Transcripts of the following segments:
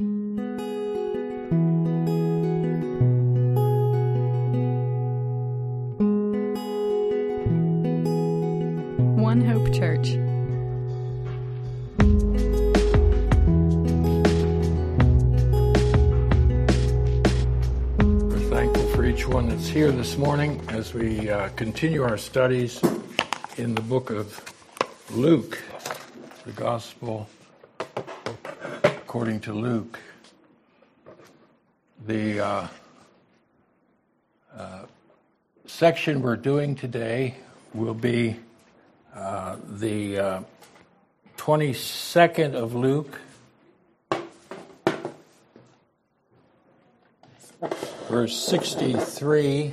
One Hope Church. We're thankful for each one that's here this morning as we uh, continue our studies in the book of Luke, the Gospel according to Luke. The uh, uh, section we're doing today will be uh, the uh, 22nd of Luke. verse 63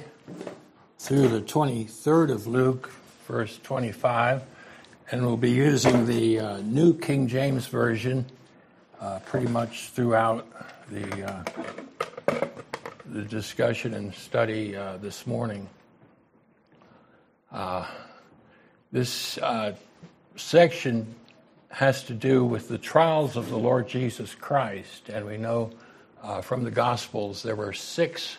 through the 23rd of Luke, verse 25. And we'll be using the uh, New King James Version uh, pretty much throughout the, uh, the discussion and study uh, this morning. Uh, this uh, section has to do with the trials of the Lord Jesus Christ, and we know uh, from the Gospels, there were six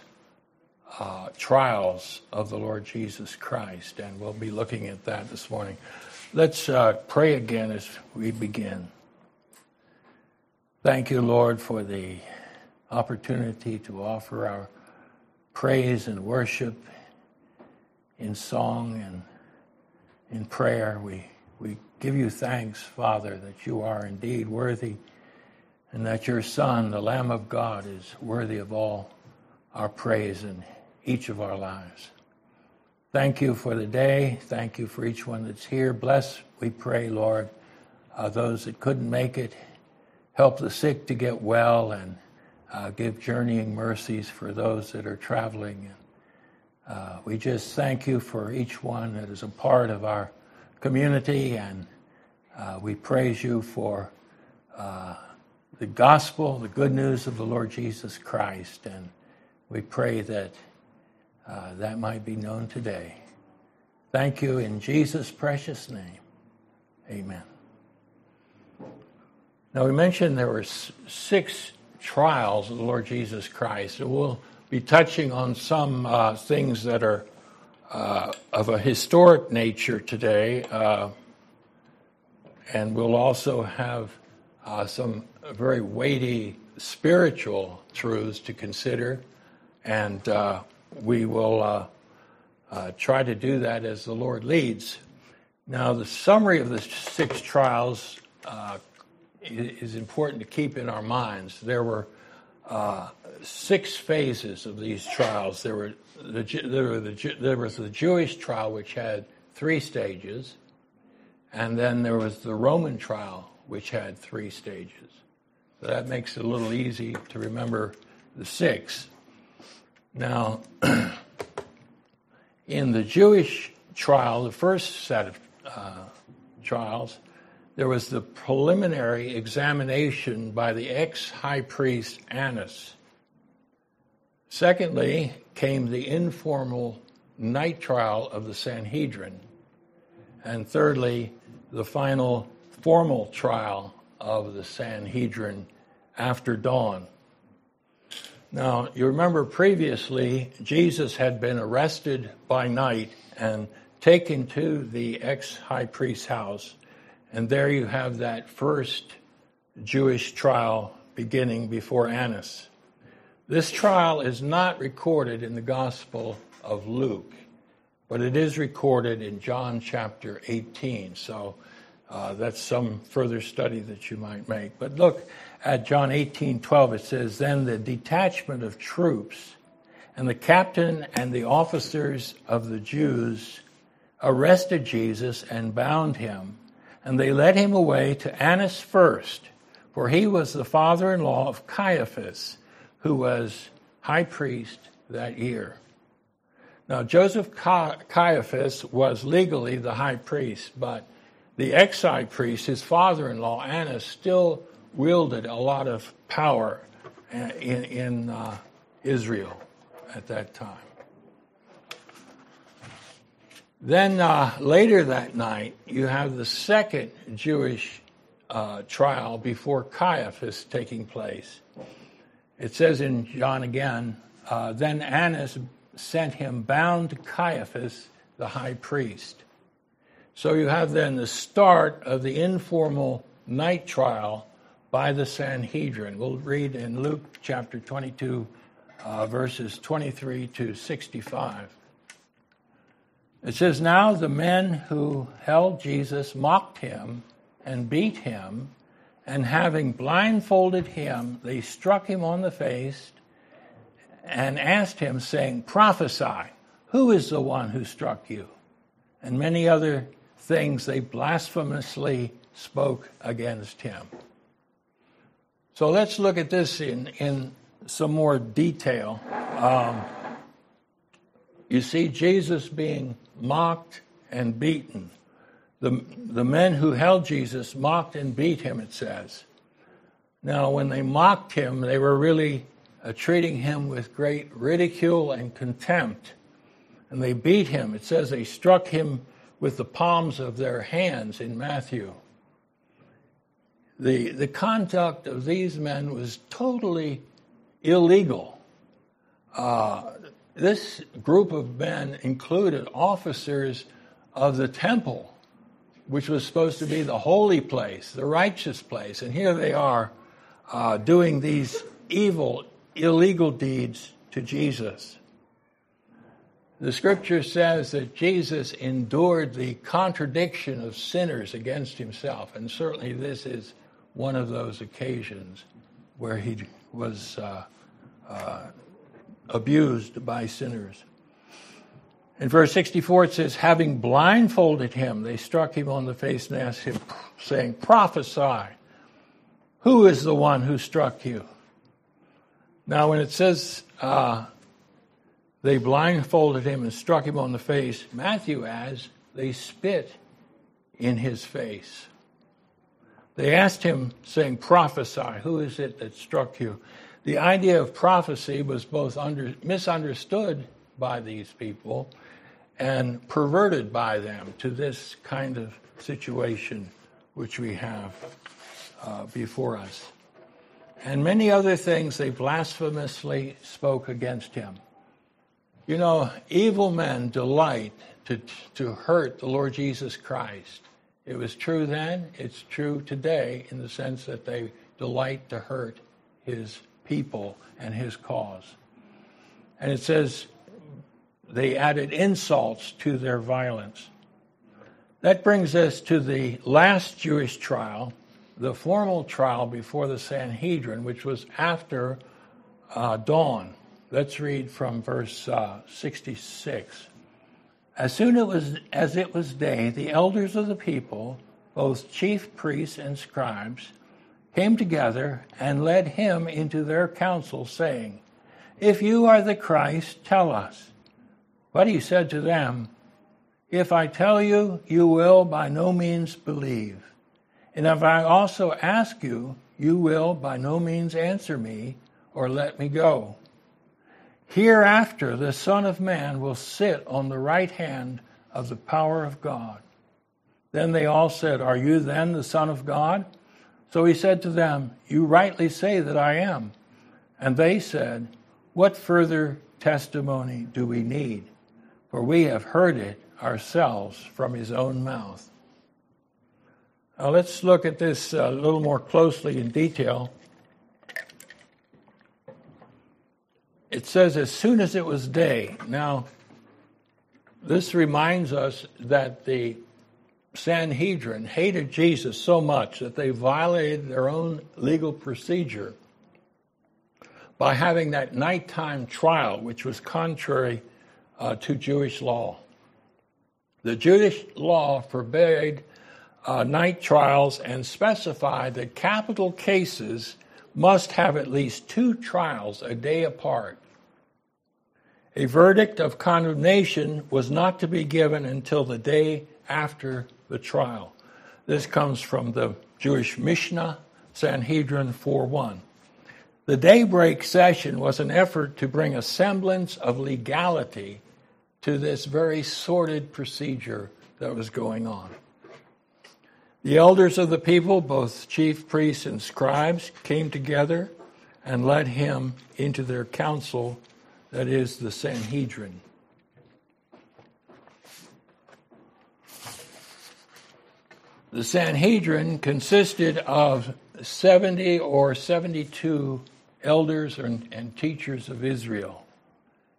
trials of the Lord Jesus Christ, and we'll be looking at that this morning. Let's pray again as we begin. Thank you, Lord, for the opportunity to offer our praise and worship in song and in prayer. We, we give you thanks, Father, that you are indeed worthy and that your Son, the Lamb of God, is worthy of all our praise in each of our lives. Thank you for the day. Thank you for each one that's here. Bless, we pray, Lord, uh, those that couldn't make it. Help the sick to get well and uh, give journeying mercies for those that are traveling. And, uh, we just thank you for each one that is a part of our community, and uh, we praise you for uh, the gospel, the good news of the Lord Jesus Christ. And we pray that uh, that might be known today. Thank you in Jesus' precious name. Amen. Now, we mentioned there were six trials of the Lord Jesus Christ, and we'll be touching on some uh, things that are uh, of a historic nature today, uh, and we'll also have uh, some very weighty spiritual truths to consider, and uh, we will uh, try to do that as the Lord leads. Now, the summary of the six trials is important to keep in our minds. There were uh, six phases of these trials. There were the, there, were the, there was the Jewish trial, which had three stages, and then there was the Roman trial, which had three stages. So that makes it a little easy to remember the six. Now, in the Jewish trial, the first set of uh, trials, there was the preliminary examination by the ex high priest Annas. Secondly, came the informal night trial of the Sanhedrin. And thirdly, the final formal trial of the Sanhedrin after dawn. Now, you remember previously, Jesus had been arrested by night and taken to the ex high priest's house. And there you have that first Jewish trial beginning before Annas. This trial is not recorded in the Gospel of Luke, but it is recorded in John chapter 18. So uh, that's some further study that you might make. But look at John 18 12, it says, Then the detachment of troops and the captain and the officers of the Jews arrested Jesus and bound him, and they led him away to Annas first, for he was the father in law of Caiaphas, who was high priest that year. Now, Joseph Caiaphas was legally the high priest, but the ex high priest, his father in law, Annas, still wielded a lot of power in, in uh, Israel at that time. Then uh, later that night, you have the second Jewish uh, trial before Caiaphas taking place. It says in John again, uh, then Annas sent him bound to Caiaphas, the high priest. So you have then the start of the informal night trial by the Sanhedrin. We'll read in Luke chapter 22, uh, verses 23 to 65. It says, Now the men who held Jesus mocked him and beat him, and having blindfolded him, they struck him on the face and asked him, saying, Prophesy, who is the one who struck you? And many other things they blasphemously spoke against him. So let's look at this in, in some more detail. Um, you see Jesus being mocked and beaten. The, the men who held Jesus mocked and beat him, it says. Now, when they mocked him, they were really uh, treating him with great ridicule and contempt. And they beat him. It says they struck him with the palms of their hands in Matthew. The, the conduct of these men was totally illegal. Uh, this group of men included officers of the temple, which was supposed to be the holy place, the righteous place. And here they are uh, doing these evil, illegal deeds to Jesus. The scripture says that Jesus endured the contradiction of sinners against himself, and certainly this is one of those occasions where he was uh, uh, abused by sinners. In verse 64, it says, Having blindfolded him, they struck him on the face and asked him, saying, Prophesy, who is the one who struck you? Now, when it says uh, they blindfolded him and struck him on the face. Matthew adds, they spit in his face. They asked him, saying, Prophesy, who is it that struck you? The idea of prophecy was both under, misunderstood by these people and perverted by them to this kind of situation which we have uh, before us. And many other things they blasphemously spoke against him. You know, evil men delight to, to hurt the Lord Jesus Christ. It was true then, it's true today in the sense that they delight to hurt his people and his cause. And it says they added insults to their violence. That brings us to the last Jewish trial, the formal trial before the Sanhedrin, which was after uh, dawn. Let's read from verse uh, 66. As soon it was, as it was day, the elders of the people, both chief priests and scribes, came together and led him into their council, saying, If you are the Christ, tell us. But he said to them, If I tell you, you will by no means believe. And if I also ask you, you will by no means answer me or let me go. Hereafter, the Son of Man will sit on the right hand of the power of God. Then they all said, Are you then the Son of God? So he said to them, You rightly say that I am. And they said, What further testimony do we need? For we have heard it ourselves from his own mouth. Now let's look at this a little more closely in detail. it says, as soon as it was day. Now, this reminds us that the Sanhedrin hated Jesus so much that they violated their own legal procedure by having that nighttime trial, which was contrary uh, to Jewish law. The Jewish law forbade uh, night trials and specified that capital cases must have at least two trials a day apart. A verdict of condemnation was not to be given until the day after the trial. This comes from the Jewish Mishnah, Sanhedrin 4:1. The daybreak session was an effort to bring a semblance of legality to this very sordid procedure that was going on. The elders of the people, both chief priests and scribes, came together and led him into their council, that is, the Sanhedrin. The Sanhedrin consisted of 70 or 72 elders and, and, teachers of Israel.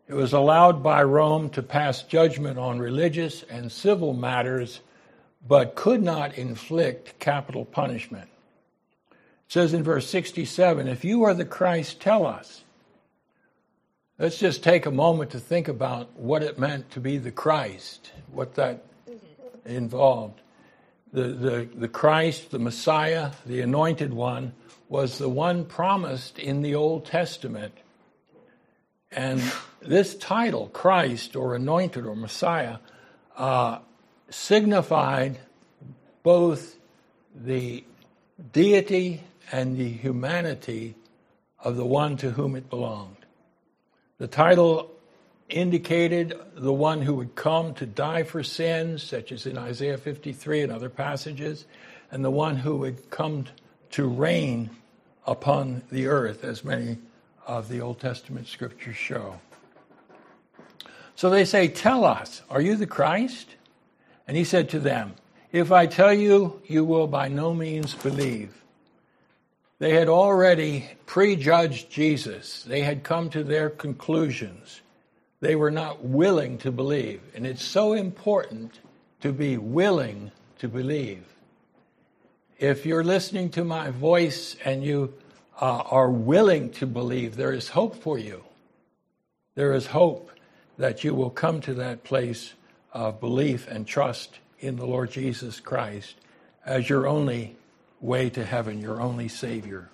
It was allowed by Rome to pass judgment on religious and civil matters, but could not inflict capital punishment. It says in verse 67 If you are the Christ, tell us. Let's just take a moment to think about what it meant to be the Christ, what that involved the, the, the Christ, the Messiah, the anointed one, was the one promised in the Old Testament. And this title, Christ or anointed or Messiah, uh, signified both the deity and the humanity of the one to whom it belonged. The title indicated the one who would come to die for sins, such as in Isaiah 53 and other passages, and the one who would come to reign upon the earth, as many of the Old Testament scriptures show. So they say, Tell us, are you the Christ? And he said to them, If I tell you, you will by no means believe. They had already prejudged Jesus, they had come to their conclusions they were not willing to believe. And it's so important to be willing to believe. If you're listening to my voice and you uh, are willing to believe, there is hope for you. There is hope that you will come to that place of belief and trust in the Lord Jesus Christ as your only way to heaven, your only Savior.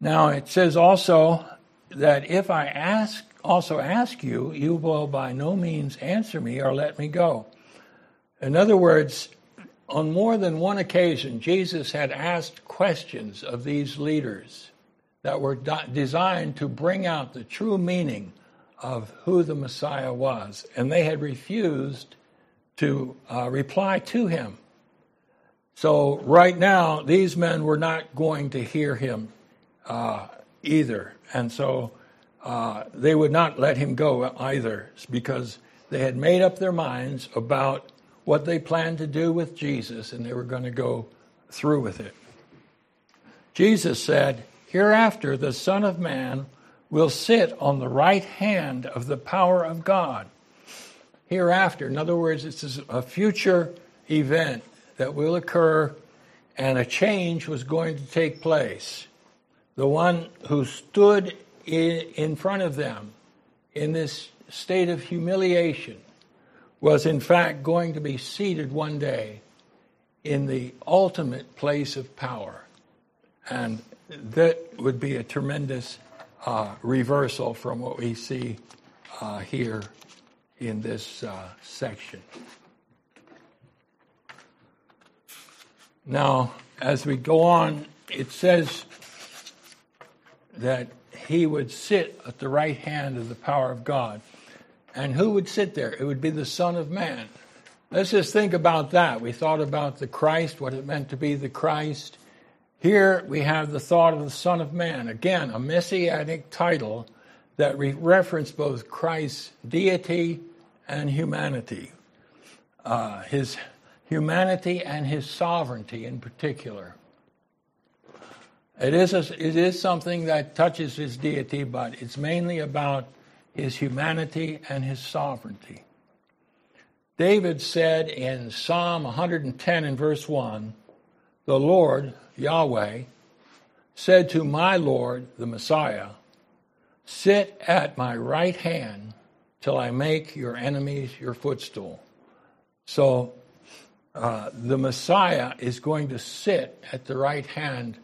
Now, it says also that if I ask, also ask you, you will by no means answer me or let me go. In other words, on more than one occasion, Jesus had asked questions of these leaders that were designed to bring out the true meaning of who the Messiah was, and they had refused to uh, reply to him. So, right now, these men were not going to hear him uh, either. And so uh, they would not let him go either because they had made up their minds about what they planned to do with Jesus and they were going to go through with it. Jesus said, Hereafter the Son of Man will sit on the right hand of the power of God. Hereafter, in other words, is a future event that will occur and a change was going to take place the one who stood in front of them in this state of humiliation was in fact going to be seated one day in the ultimate place of power. And that would be a tremendous uh, reversal from what we see uh, here in this uh, section. Now, as we go on, it says that he would sit at the right hand of the power of God. And who would sit there? It would be the Son of Man. Let's just think about that. We thought about the Christ, what it meant to be the Christ. Here we have the thought of the Son of Man. Again, a messianic title that re- referenced both Christ's deity and humanity. Uh, his humanity and his sovereignty in particular. It is, a, it is something that touches his deity, but it's mainly about his humanity and his sovereignty. David said in Psalm 110 and verse 1 The Lord, Yahweh, said to my Lord, the Messiah, Sit at my right hand till I make your enemies your footstool. So uh, the Messiah is going to sit at the right hand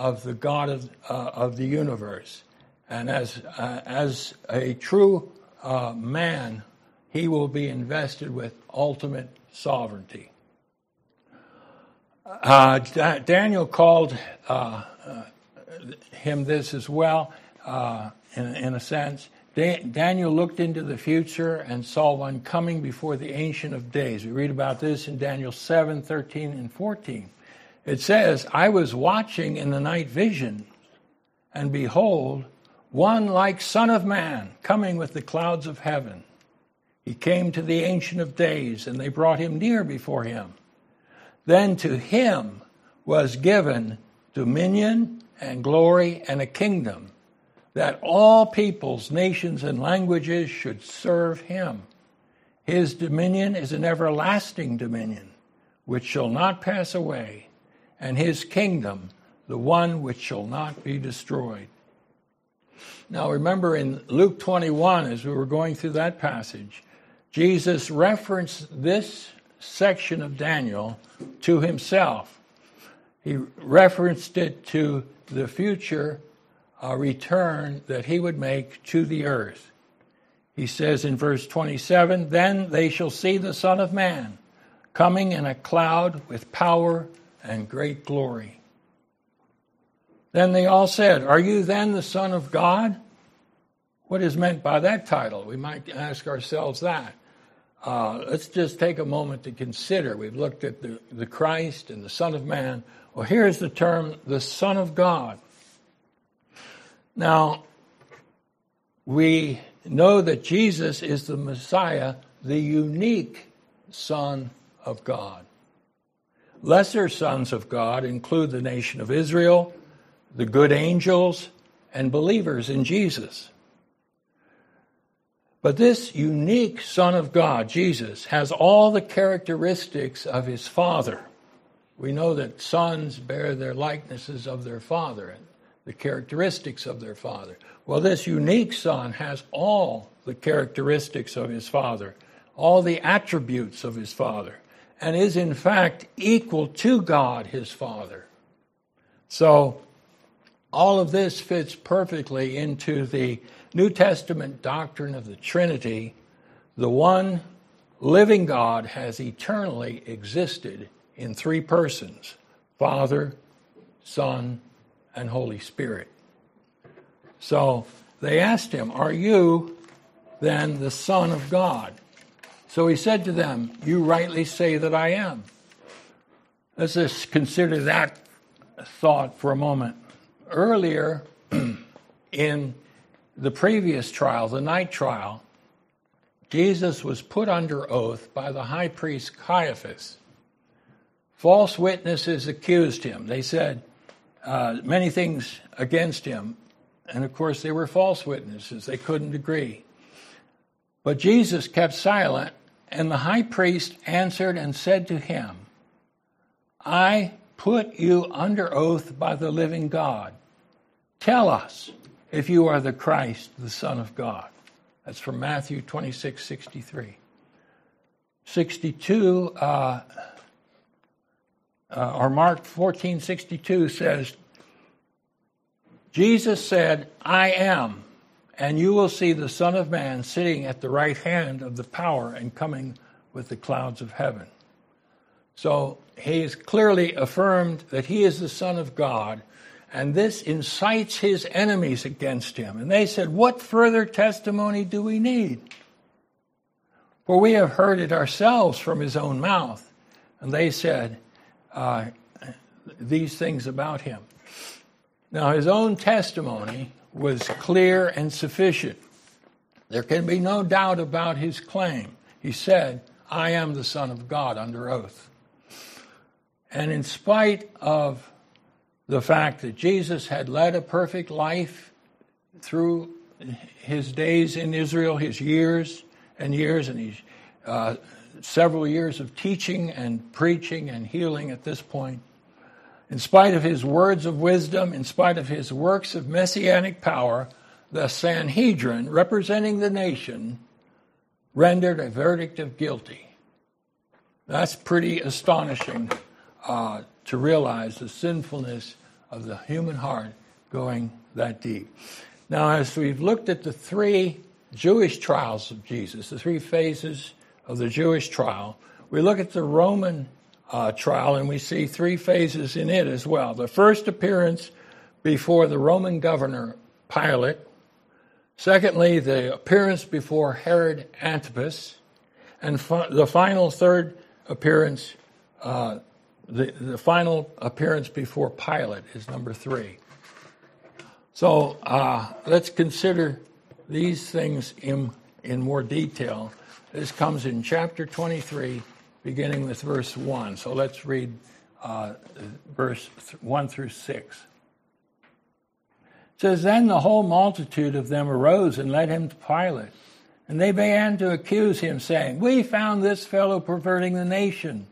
of the God of, uh, of the universe. And as, uh, as a true uh, man, he will be invested with ultimate sovereignty. Uh, Daniel called uh, uh, him this as well, in, in a sense. Daniel looked into the future and saw one coming before the Ancient of Days. We read about this in Daniel 7 13 and 14. It says, I was watching in the night vision, and behold, one like Son of Man coming with the clouds of heaven. He came to the Ancient of Days, and they brought him near before him. Then to him was given dominion and glory and a kingdom that all peoples, nations, and languages should serve him. His dominion is an everlasting dominion which shall not pass away, and his kingdom the one which shall not be destroyed. Now, remember in Luke 21, as we were going through that passage, Jesus referenced this section of Daniel to himself. He referenced it to the future uh, return that he would make to the earth. He says in verse 27 Then they shall see the Son of Man coming in a cloud with power and great glory. Then they all said, Are you then the Son of God? What is meant by that title? We might ask ourselves that. Uh, let's just take a moment to consider. We've looked at the, the Christ and the Son of Man. Well, here's the term the Son of God. Now, we know that Jesus is the Messiah, the unique Son of God. Lesser sons of God include the nation of Israel, the good angels, and believers in Jesus. But this unique Son of God, Jesus, has all the characteristics of his Father. We know that sons bear their likenesses of their Father and the characteristics of their Father. Well, this unique Son has all the characteristics of his Father, all the attributes of his Father and is in fact equal to God, his Father. So, all of this fits perfectly into the New Testament doctrine of the Trinity. The one living God has eternally existed in three persons Father, Son, and Holy Spirit. So they asked him, Are you then the Son of God? So he said to them, You rightly say that I am. Let's just consider that thought for a moment. Earlier in the previous trial, the night trial, Jesus was put under oath by the high priest Caiaphas. False witnesses accused him. They said uh, many things against him, and of course, they were false witnesses. They couldn't agree. But Jesus kept silent and the high priest answered and said to him, I put you under oath by the living God. Tell us if you are the Christ, the Son of God. That's from Matthew 26, 63. 62, uh, uh, or Mark 14, 62 says, Jesus said, I am and you will see the Son of Man sitting at the right hand of the power and coming with the clouds of heaven. So he has clearly affirmed that he is the Son of God, and this incites his enemies against him. And they said, What further testimony do we need? For we have heard it ourselves from his own mouth. And they said uh, these things about him. Now, his own testimony was clear and sufficient. There can be no doubt about his claim. He said, I am the Son of God under oath. And in spite of the fact that Jesus had led a perfect life through his days in Israel, his years and years, and his uh, several years of teaching and preaching and healing at this point, in spite of his words of wisdom, in spite of his works of messianic power, the Sanhedrin, representing the nation, rendered a verdict of guilty. That's pretty astonishing uh, to realize the sinfulness of the human heart going that deep. Now, as we've looked at the three Jewish trials of Jesus, the three phases of the Jewish trial, we look at the Roman uh, trial, and we see three phases in it as well. The first appearance before the Roman governor Pilate, Secondly, the appearance before Herod Antipas. And fi- the final third appearance, uh, the, the final appearance before Pilate is number three. So uh, let's consider these things in, in more detail. This comes in chapter 23, beginning with verse 1. So let's read uh, verse 1 through 6. It says, Then the whole multitude of them arose and led him to Pilate. And they began to accuse him, saying, We found this fellow perverting the nation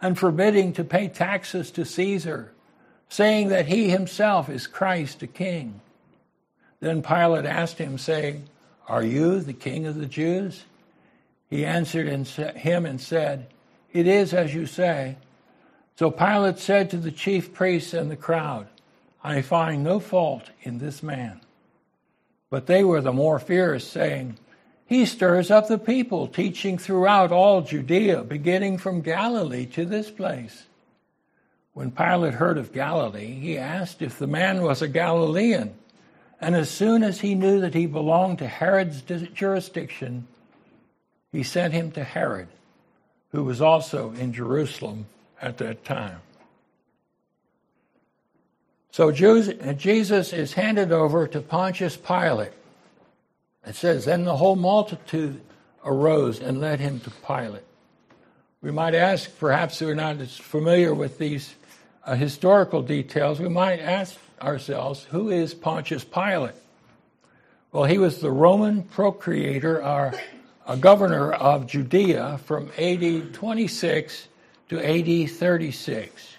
and forbidding to pay taxes to Caesar, saying that he himself is Christ, a king. Then Pilate asked him, saying, Are you the king of the Jews? He answered him and said, It is as you say. So Pilate said to the chief priests and the crowd, I find no fault in this man. But they were the more fierce, saying, He stirs up the people, teaching throughout all Judea, beginning from Galilee to this place. When Pilate heard of Galilee, he asked if the man was a Galilean. And as soon as he knew that he belonged to Herod's jurisdiction, he sent him to Herod, who was also in Jerusalem at that time. So Jesus is handed over to Pontius Pilate. It says, Then the whole multitude arose and led him to Pilate. We might ask, perhaps we're not as familiar with these uh, historical details, we might ask ourselves, who is Pontius Pilate? Well, he was the Roman procurator, or a governor of Judea from AD 26 to AD 36.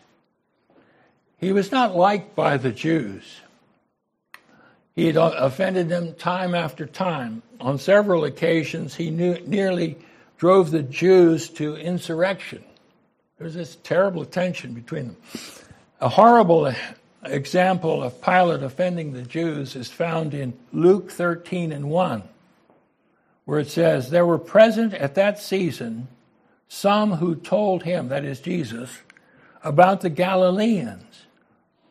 He was not liked by the Jews. He had offended them time after time. On several occasions, he knew, nearly drove the Jews to insurrection. There was this terrible tension between them. A horrible example of Pilate offending the Jews is found in Luke 13 and 1, where it says, There were present at that season some who told him, that is Jesus, about the Galileans,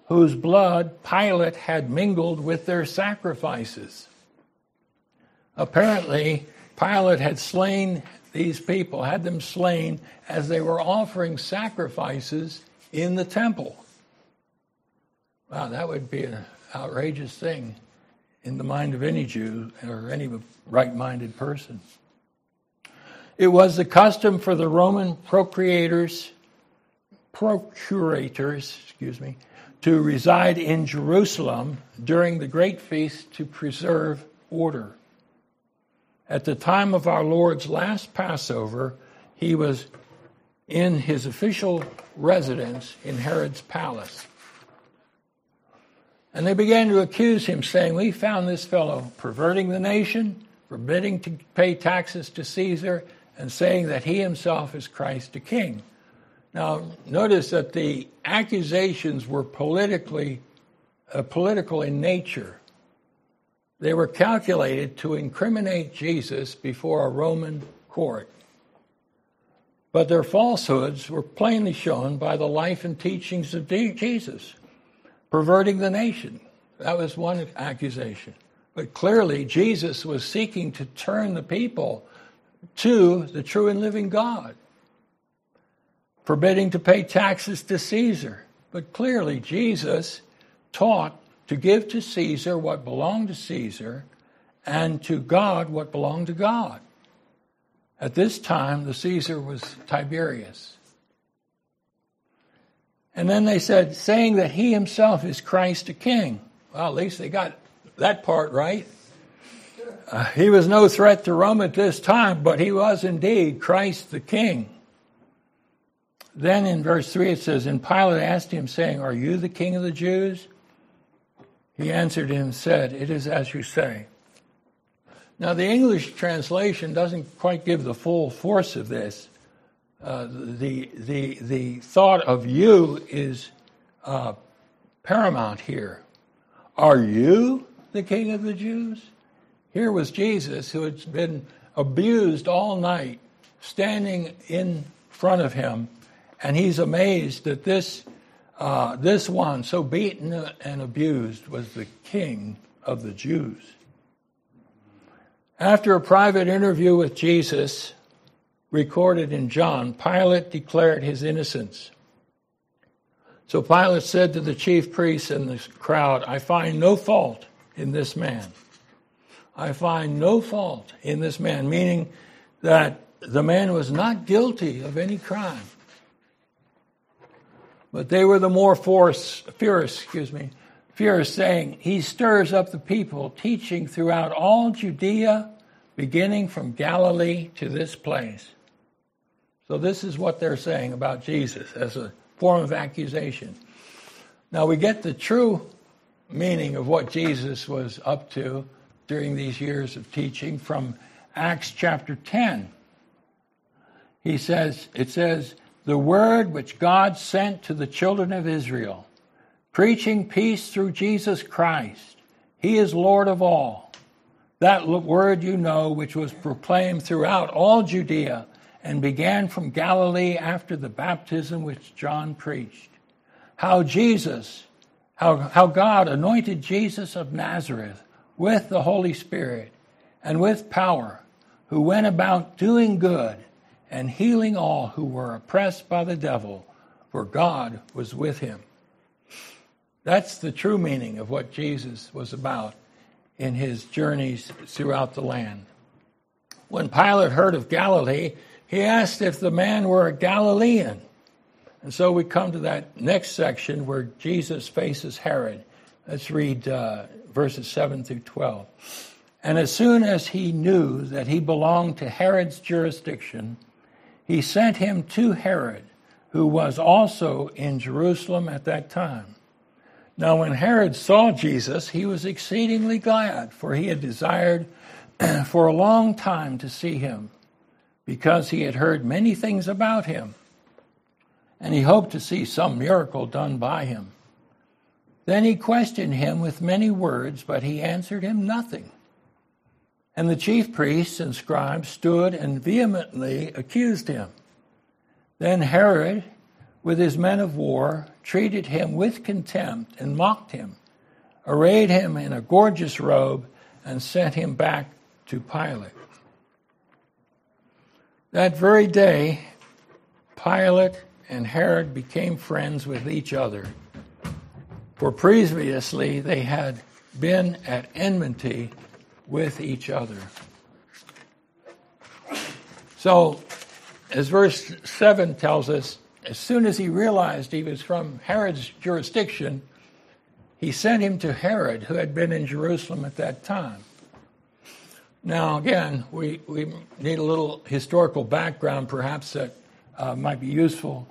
whose blood Pilate had mingled with their sacrifices. Apparently, Pilate had slain these people, had them slain as they were offering sacrifices in the temple. Wow, that would be an outrageous thing in the mind of any Jew or any right minded person. It was the custom for the Roman procurators, procurators, excuse me, to reside in Jerusalem during the great feast to preserve order. At the time of our Lord's last Passover, he was in his official residence in Herod's palace. And they began to accuse him, saying, We found this fellow perverting the nation, forbidding to pay taxes to Caesar, and saying that he himself is Christ the King. Now, notice that the accusations were politically uh, political in nature. They were calculated to incriminate Jesus before a Roman court. But their falsehoods were plainly shown by the life and teachings of Jesus, perverting the nation. That was one accusation. But clearly, Jesus was seeking to turn the people to the true and living God, forbidding to pay taxes to Caesar. But clearly, Jesus taught to give to Caesar what belonged to Caesar and to God what belonged to God. At this time, the Caesar was Tiberius. And then they said, saying that he himself is Christ a king. Well, at least they got that part right. Uh, he was no threat to Rome at this time, but he was indeed Christ the King. Then in verse 3 it says, And Pilate asked him, saying, Are you the king of the Jews? He answered him and said, It is as you say. Now, the English translation doesn't quite give the full force of this. Uh, the, the, the thought of you is uh, paramount here. Are you the king of the Jews? Here was Jesus who had been abused all night, standing in front of him, and he's amazed that this, uh, this one, so beaten and abused, was the king of the Jews. After a private interview with Jesus, recorded in John, Pilate declared his innocence. So Pilate said to the chief priests and the crowd, I find no fault in this man. I find no fault in this man, meaning that the man was not guilty of any crime. But they were the more force, fierce, excuse me, fierce, saying, He stirs up the people, teaching throughout all Judea, beginning from Galilee to this place. So, this is what they're saying about Jesus as a form of accusation. Now, we get the true meaning of what Jesus was up to during these years of teaching from Acts chapter 10. He says, it says, the word which God sent to the children of Israel, preaching peace through Jesus Christ. He is Lord of all. That word you know, which was proclaimed throughout all Judea and began from Galilee after the baptism which John preached. How Jesus, how, how God anointed Jesus of Nazareth with the Holy Spirit and with power, who went about doing good and healing all who were oppressed by the devil, for God was with him. That's the true meaning of what Jesus was about in his journeys throughout the land. When Pilate heard of Galilee, he asked if the man were a Galilean. And so we come to that next section where Jesus faces Herod. Let's read uh, verses 7 through 12. And as soon as he knew that he belonged to Herod's jurisdiction, he sent him to Herod, who was also in Jerusalem at that time. Now, when Herod saw Jesus, he was exceedingly glad, for he had desired for a long time to see him, because he had heard many things about him, and he hoped to see some miracle done by him. Then he questioned him with many words, but he answered him nothing. And the chief priests and scribes stood and vehemently accused him. Then Herod, with his men of war, treated him with contempt and mocked him, arrayed him in a gorgeous robe, and sent him back to Pilate. That very day, Pilate and Herod became friends with each other, for previously they had been at enmity with each other. So, as verse 7 tells us, as soon as he realized he was from Herod's jurisdiction, he sent him to Herod, who had been in Jerusalem at that time. Now, again, we, we need a little historical background, perhaps, that uh, might be useful.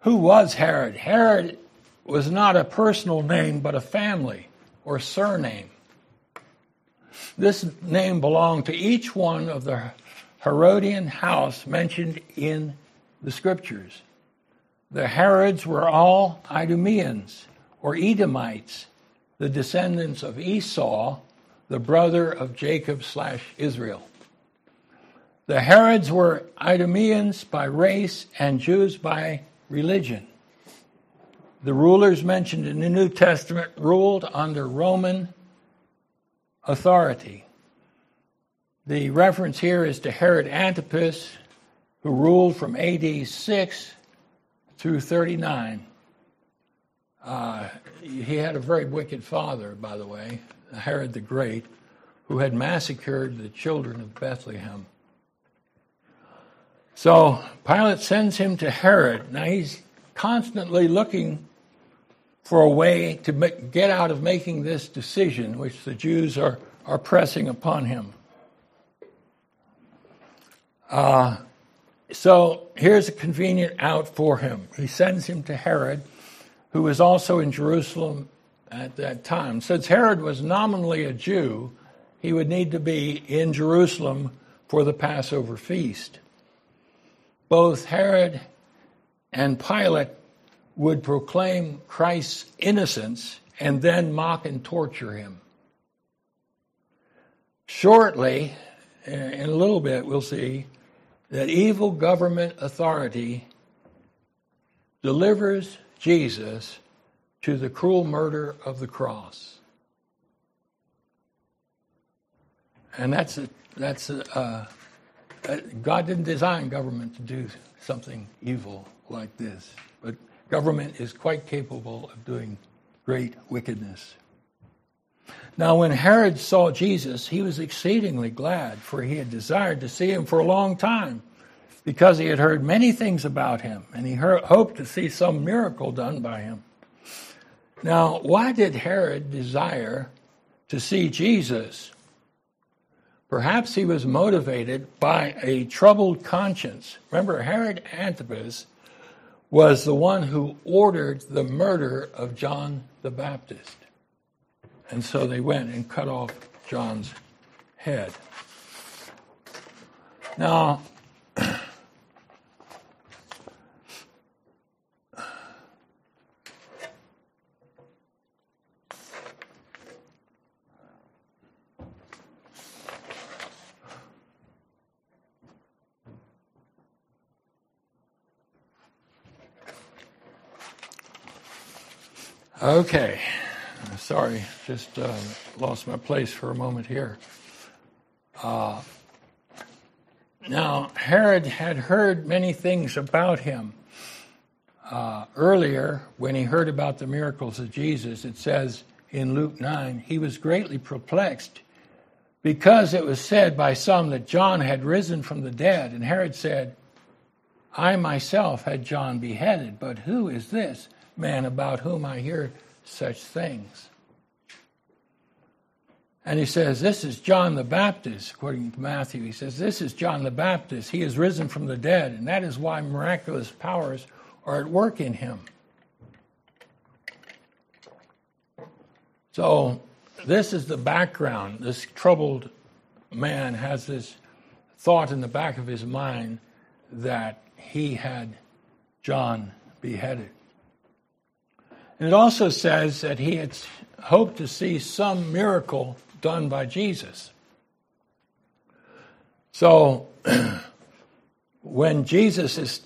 Who was Herod? Herod was not a personal name, but a family or surname. This name belonged to each one of the Herodian house mentioned in the scriptures. The Herods were all Idumeans or Edomites, the descendants of Esau, the brother of Jacob slash Israel. The Herods were Idumeans by race and Jews by religion. The rulers mentioned in the New Testament ruled under Roman authority. The reference here is to Herod Antipas, who ruled from AD 6 through 39. Uh, he had a very wicked father, by the way, Herod the Great, who had massacred the children of Bethlehem. So Pilate sends him to Herod. Now he's constantly looking for a way to get out of making this decision, which the Jews are, are pressing upon him. Uh, so here's a convenient out for him. He sends him to Herod, who was also in Jerusalem at that time. Since Herod was nominally a Jew, he would need to be in Jerusalem for the Passover feast. Both Herod and Pilate would proclaim Christ's innocence and then mock and torture him. Shortly, eh, in a little bit, we'll see that evil government authority delivers Jesus to the cruel murder of the cross. And that's a, that's a, uh, uh, God didn't design government to do something evil like this, but government is quite capable of doing great wickedness. Now, when Herod saw Jesus, he was exceedingly glad, for he had desired to see him for a long time, because he had heard many things about him, and he heard, hoped to see some miracle done by him. Now, why did Herod desire to see Jesus? Perhaps he was motivated by a troubled conscience. Remember, Herod Antipas was the one who ordered the murder of John the Baptist. And so they went and cut off John's head. Now, Okay. Sorry, just uh, lost my place for a moment here. Uh, now, Herod had heard many things about him. Uh, earlier, when he heard about the miracles of Jesus, it says in Luke 9, he was greatly perplexed because it was said by some that John had risen from the dead. And Herod said, I myself had John beheaded, but who is this man about whom I hear such things? And he says, This is John the Baptist, according to Matthew. He says, This is John the Baptist. He is risen from the dead, and that is why miraculous powers are at work in him. So, this is the background. This troubled man has this thought in the back of his mind that he had John beheaded. And it also says that he had hoped to see some miracle done by Jesus. So when Jesus is,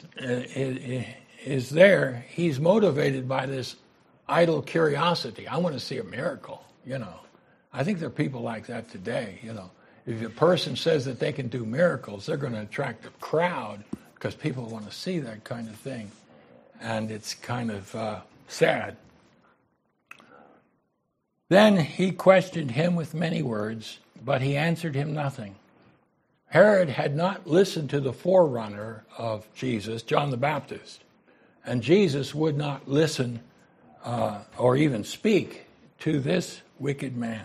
is there, he's motivated by this idle curiosity. I want to see a miracle, you know. I think there are people like that today, you know. If a person says that they can do miracles, they're going to attract a crowd because people want to see that kind of thing. And it's kind of uh, sad. Then he questioned him with many words, but he answered him nothing. Herod had not listened to the forerunner of Jesus, John the Baptist, and Jesus would not listen uh, or even speak to this wicked man.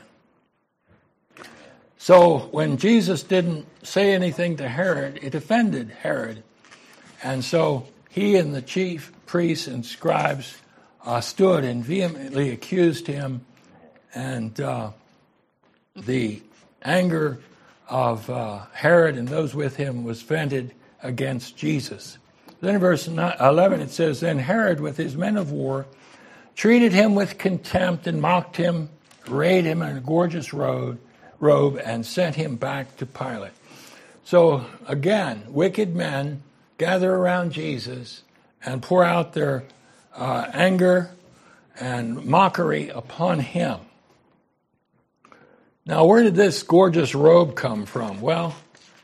So when Jesus didn't say anything to Herod, it offended Herod. And so he and the chief priests and scribes uh, stood and vehemently accused him and uh, the anger of uh, Herod and those with him was vented against Jesus. Then in verse 11 it says, Then Herod, with his men of war, treated him with contempt and mocked him, arrayed him in a gorgeous robe, and sent him back to Pilate. So again, wicked men gather around Jesus and pour out their uh, anger and mockery upon him. Now, where did this gorgeous robe come from? Well,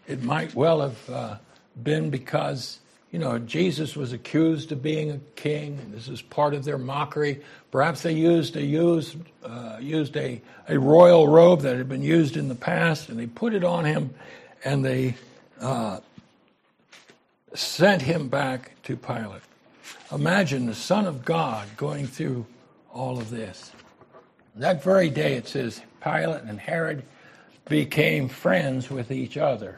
it might well have uh, been because, you know, Jesus was accused of being a king, and this is part of their mockery. Perhaps they used a, used, uh, used a, a royal robe that had been used in the past, and they put it on him, and they uh, sent him back to Pilate. Imagine the Son of God going through all of this. That very day, it says, Pilate and Herod became friends with each other,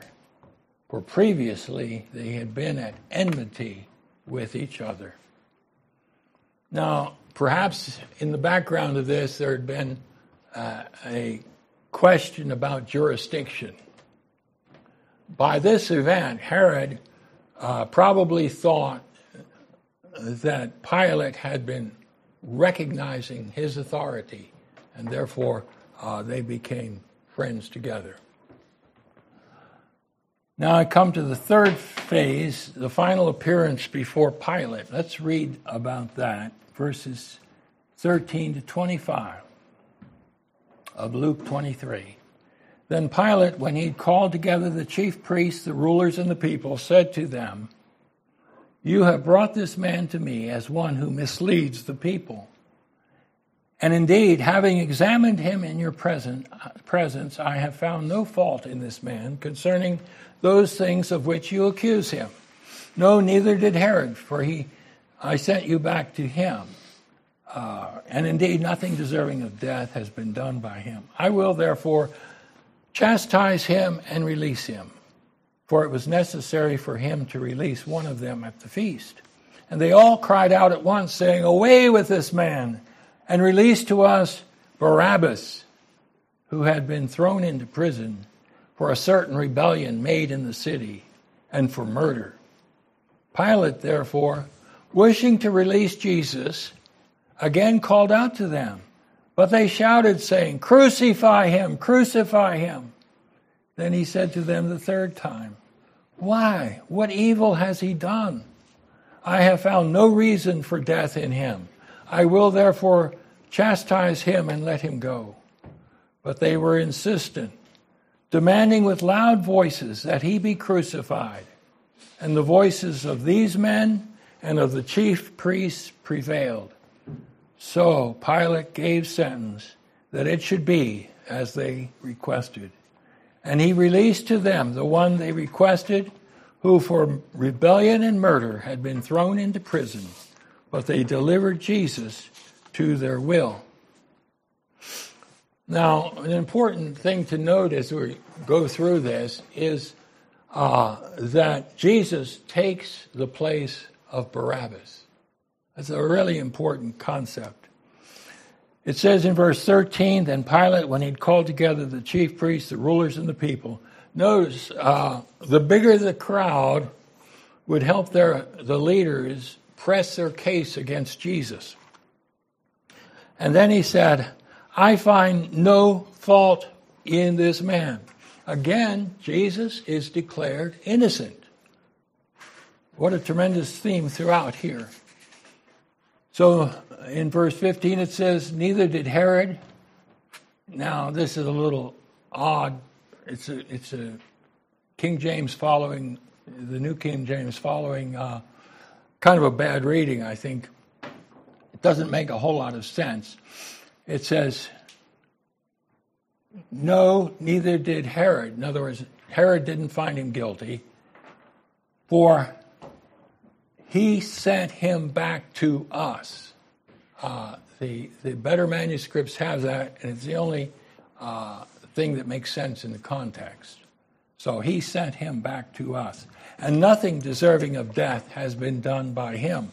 for previously they had been at enmity with each other. Now, perhaps in the background of this, there had been uh, a question about jurisdiction. By this event, Herod uh, probably thought that Pilate had been recognizing his authority and therefore uh, they became friends together. Now I come to the third phase, the final appearance before Pilate. Let's read about that, verses 13 to 25 of Luke 23. Then Pilate, when he'd called together the chief priests, the rulers, and the people, said to them, You have brought this man to me as one who misleads the people. And indeed, having examined him in your present, presence, I have found no fault in this man concerning those things of which you accuse him. No, neither did Herod, for he, I sent you back to him. Uh, and indeed, nothing deserving of death has been done by him. I will therefore chastise him and release him, for it was necessary for him to release one of them at the feast. And they all cried out at once, saying, Away with this man, and release to us Barabbas, who had been thrown into prison for a certain rebellion made in the city and for murder. Pilate, therefore, wishing to release Jesus, again called out to them. But they shouted, saying, Crucify him, crucify him. Then he said to them the third time, Why? What evil has he done? I have found no reason for death in him. I will therefore chastise him and let him go. But they were insistent, demanding with loud voices that he be crucified. And the voices of these men and of the chief priests prevailed. So Pilate gave sentence that it should be as they requested. And he released to them the one they requested, who for rebellion and murder had been thrown into prison, but they delivered Jesus to their will. Now, an important thing to note as we go through this is uh, that Jesus takes the place of Barabbas. That's a really important concept. It says in verse 13 Then Pilate, when he'd called together the chief priests, the rulers, and the people, notice uh, the bigger the crowd would help their, the leaders press their case against Jesus. And then he said, I find no fault in this man. Again, Jesus is declared innocent. What a tremendous theme throughout here. So in verse 15 it says, Neither did Herod. Now, this is a little odd. It's a, it's a King James following, the New King James following, uh, kind of a bad reading, I think. It doesn't make a whole lot of sense. It says, No, neither did Herod. In other words, Herod didn't find him guilty, for he sent him back to us. Uh, the, the better manuscripts have that, and it's the only uh, thing that makes sense in the context. So he sent him back to us. And nothing deserving of death has been done by him.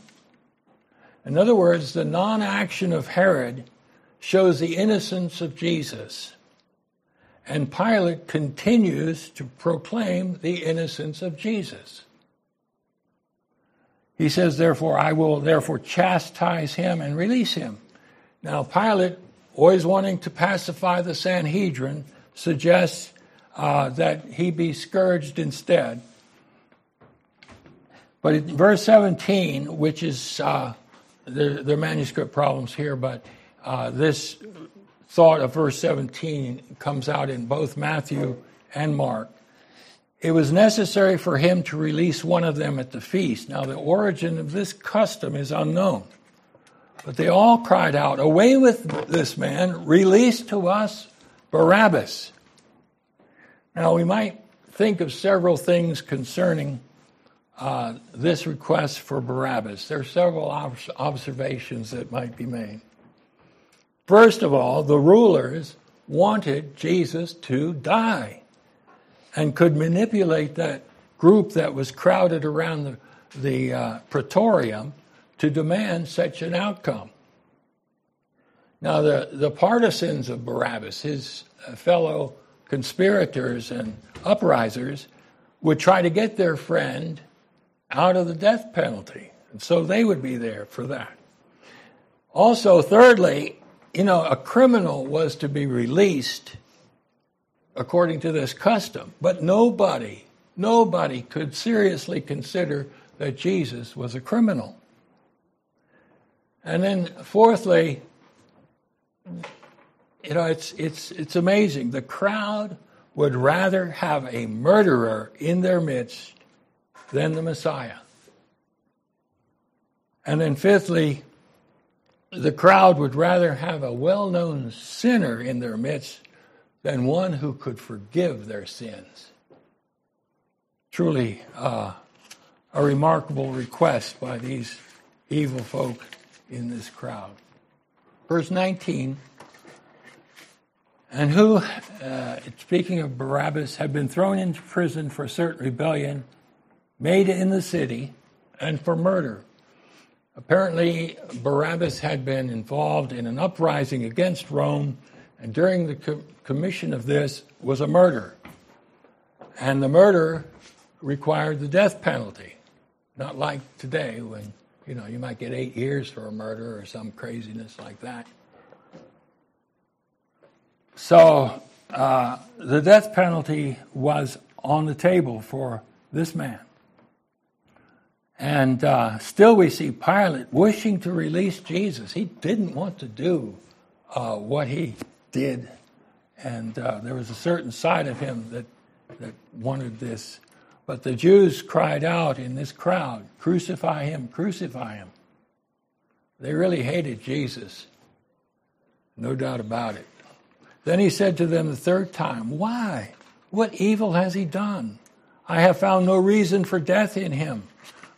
In other words, the non action of Herod shows the innocence of Jesus. And Pilate continues to proclaim the innocence of Jesus. He says, therefore, I will therefore chastise him and release him. Now, Pilate, always wanting to pacify the Sanhedrin, suggests uh, that he be scourged instead. But in verse 17, which is, uh, are manuscript problems here, but uh, this thought of verse 17 comes out in both Matthew and Mark. It was necessary for him to release one of them at the feast. Now, the origin of this custom is unknown. But they all cried out, Away with this man, release to us Barabbas. Now, we might think of several things concerning uh, this request for Barabbas. There are several ob- observations that might be made. First of all, the rulers wanted Jesus to die and could manipulate that group that was crowded around the, the uh, praetorium to demand such an outcome. Now, the, the partisans of Barabbas, his uh, fellow conspirators and uprisers, would try to get their friend out of the death penalty. And so they would be there for that. Also, thirdly, you know, a criminal was to be released according to this custom. But nobody, nobody could seriously consider that Jesus was a criminal. And then, fourthly, you know, it's, it's, it's amazing. The crowd would rather have a murderer in their midst than the Messiah. And then, fifthly, the crowd would rather have a well known sinner in their midst than one who could forgive their sins. Truly uh, a remarkable request by these evil folk in this crowd. Verse 19 and who, uh, speaking of Barabbas, had been thrown into prison for a certain rebellion made in the city and for murder. Apparently, Barabbas had been involved in an uprising against Rome, and during the co- commission of this was a murder. And the murder required the death penalty, not like today when you know you might get eight years for a murder or some craziness like that. So uh, the death penalty was on the table for this man. And uh, still, we see Pilate wishing to release Jesus. He didn't want to do uh, what he did, and uh, there was a certain side of him that that wanted this. But the Jews cried out in this crowd, "Crucify him! Crucify him!" They really hated Jesus, no doubt about it. Then he said to them the third time, "Why? What evil has he done? I have found no reason for death in him."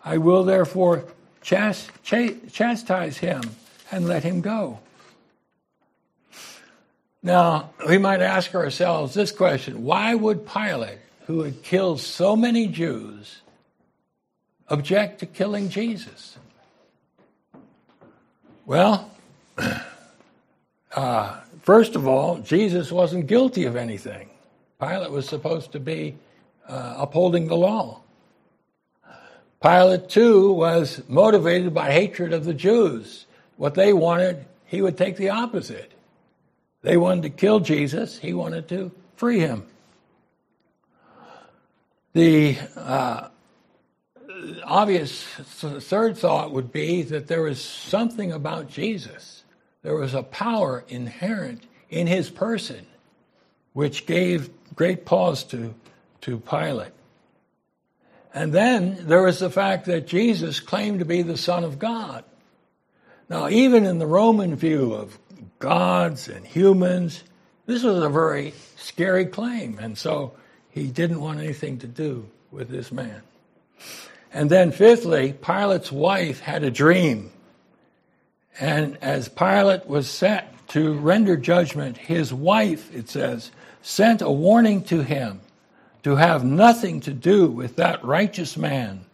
I will therefore chast- chastise him and let him go. Now, we might ask ourselves this question why would Pilate, who had killed so many Jews, object to killing Jesus? Well, uh, first of all, Jesus wasn't guilty of anything. Pilate was supposed to be uh, upholding the law. Pilate, too, was motivated by hatred of the Jews. What they wanted, he would take the opposite. They wanted to kill Jesus, he wanted to free him. The uh, obvious third thought would be that there was something about Jesus. There was a power inherent in his person which gave great pause to, to Pilate. And then there is the fact that Jesus claimed to be the Son of God. Now, even in the Roman view of gods and humans, this was a very scary claim. And so he didn't want anything to do with this man. And then, fifthly, Pilate's wife had a dream. And as Pilate was set to render judgment, his wife, it says, sent a warning to him to have nothing to do with that righteous man,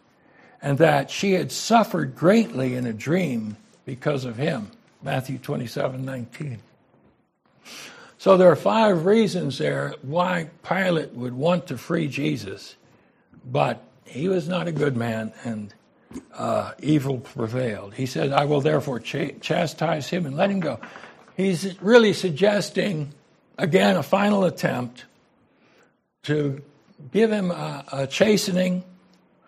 and that she had suffered greatly in a dream because of him. Matthew 27 19. So there are five reasons there why Pilate would want to free Jesus, but he was not a good man, and uh, evil prevailed. He said, I will therefore ch- chastise him and let him go. He's really suggesting, again, a final attempt to give him a, a, chastening,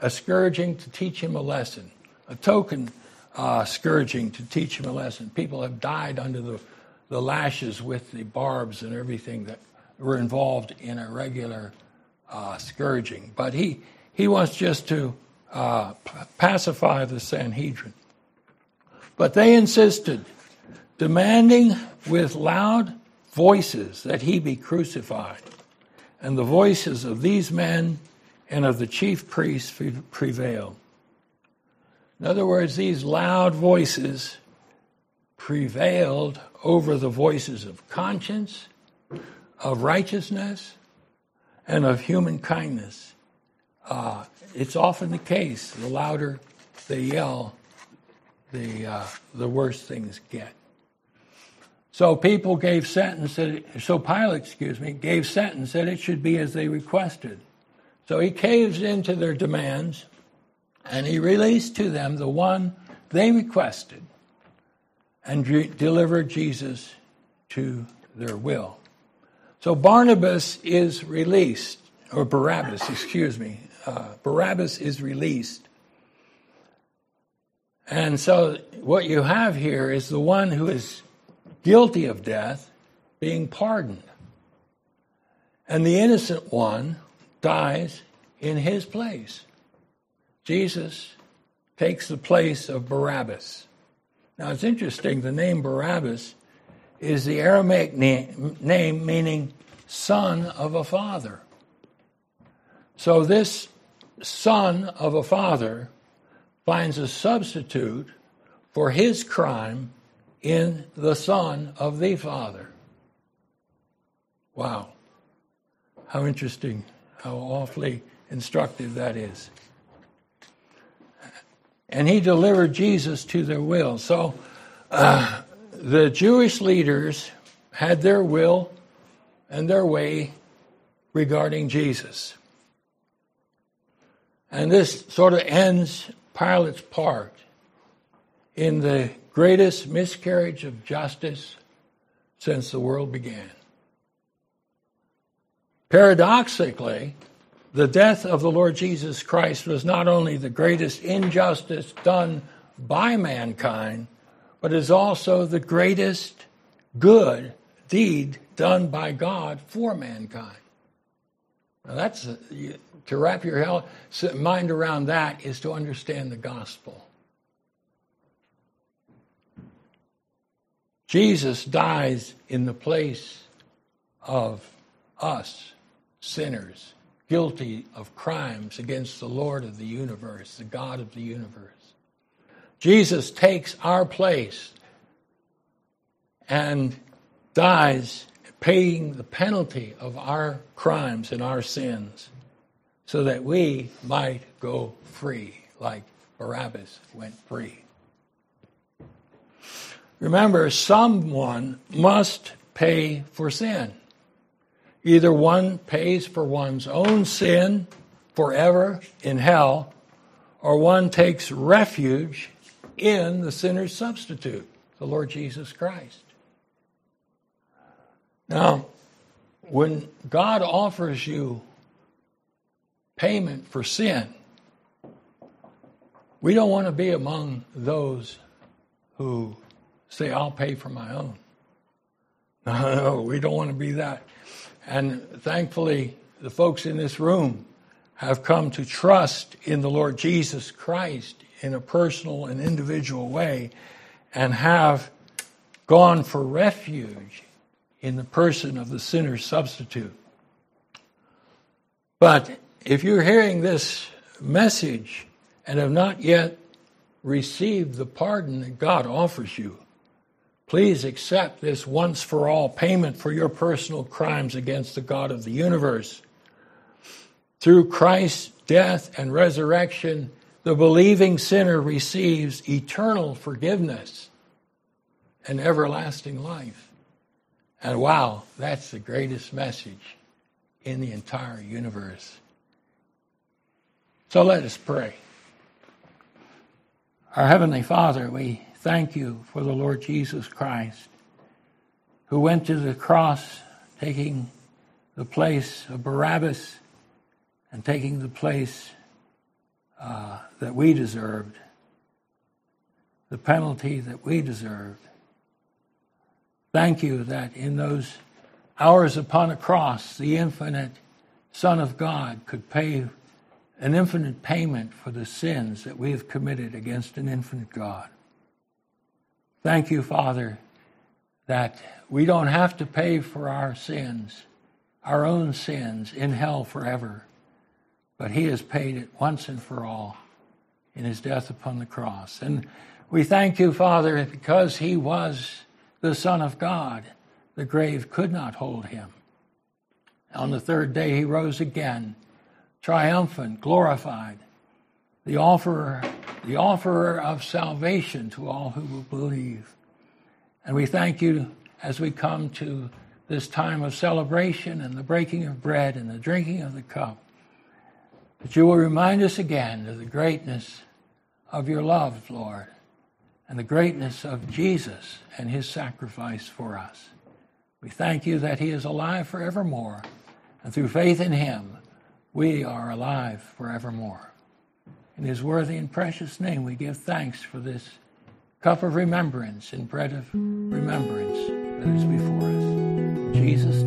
a scourging to teach him a lesson, a token uh, scourging to teach him a lesson. People have died under the, the lashes with the barbs and everything that were involved in a regular uh, scourging. But he, he wants just to uh, pacify the Sanhedrin. But they insisted, demanding with loud voices that he be crucified and the voices of these men and of the chief priests prevailed. In other words, these loud voices prevailed over the voices of conscience, of righteousness, and of human kindness. Uh, it's often the case. The louder they yell, the uh, the worse things get. So people gave sentence that, so Pilate, excuse me, gave sentence that it should be as they requested. So he caves into their demands and he released to them the one they requested and re- delivered Jesus to their will. So Barnabas is released, or Barabbas, excuse me. Uh, Barabbas is released. And so what you have here is the one who is guilty of death being pardoned. And the innocent one dies in his place. Jesus takes the place of Barabbas. Now it's interesting, the name Barabbas is the Aramaic name, name meaning son of a father. So this son of a father finds a substitute for his crime in the son of the father. Wow. How interesting, how awfully instructive that is. And he delivered Jesus to their will. So uh, the Jewish leaders had their will and their way regarding Jesus. And this sort of ends Pilate's part in the greatest miscarriage of justice since the world began. Paradoxically, the death of the Lord Jesus Christ was not only the greatest injustice done by mankind, but is also the greatest good deed done by God for mankind. Now that's to wrap your mind around that is to understand the gospel. Jesus dies in the place of us, sinners, guilty of crimes against the Lord of the universe, the God of the universe. Jesus takes our place and dies paying the penalty of our crimes and our sins so that we might go free, like Barabbas went free. Remember, someone must pay for sin. Either one pays for one's own sin forever in hell, or one takes refuge in the sinner's substitute, the Lord Jesus Christ. Now, when God offers you payment for sin, we don't want to be among those who say, I'll pay for my own. No, no, we don't want to be that. And thankfully, the folks in this room have come to trust in the Lord Jesus Christ in a personal and individual way and have gone for refuge in the person of the sinner's substitute. But if you're hearing this message and have not yet received the pardon that God offers you, please accept this once for all payment for your personal crimes against the God of the universe. Through Christ's death and resurrection, the believing sinner receives eternal forgiveness and everlasting life. And wow, that's the greatest message in the entire universe. So let us pray. Our Heavenly Father, we thank you for the Lord Jesus Christ, who went to the cross taking the place of Barabbas and taking the place uh, that we deserved, the penalty that we deserved. Thank you that in those hours upon a cross, the infinite Son of God could pay an infinite payment for the sins that we have committed against an infinite God. Thank you, Father, that we don't have to pay for our sins, our own sins, in hell forever, but He has paid it once and for all in His death upon the cross. And we thank you, Father, because He was the Son of God. The grave could not hold him. On the third day, he rose again, triumphant, glorified, the offerer, the of salvation to all who will believe. And we thank you as we come to this time of celebration and the breaking of bread and the drinking of the cup, that you will remind us again of the greatness of your love, Lord and the greatness of Jesus and his sacrifice for us. We thank you that he is alive forevermore, and through faith in him, we are alive forevermore. In his worthy and precious name, we give thanks for this cup of remembrance and bread of remembrance that is before us. In Jesus'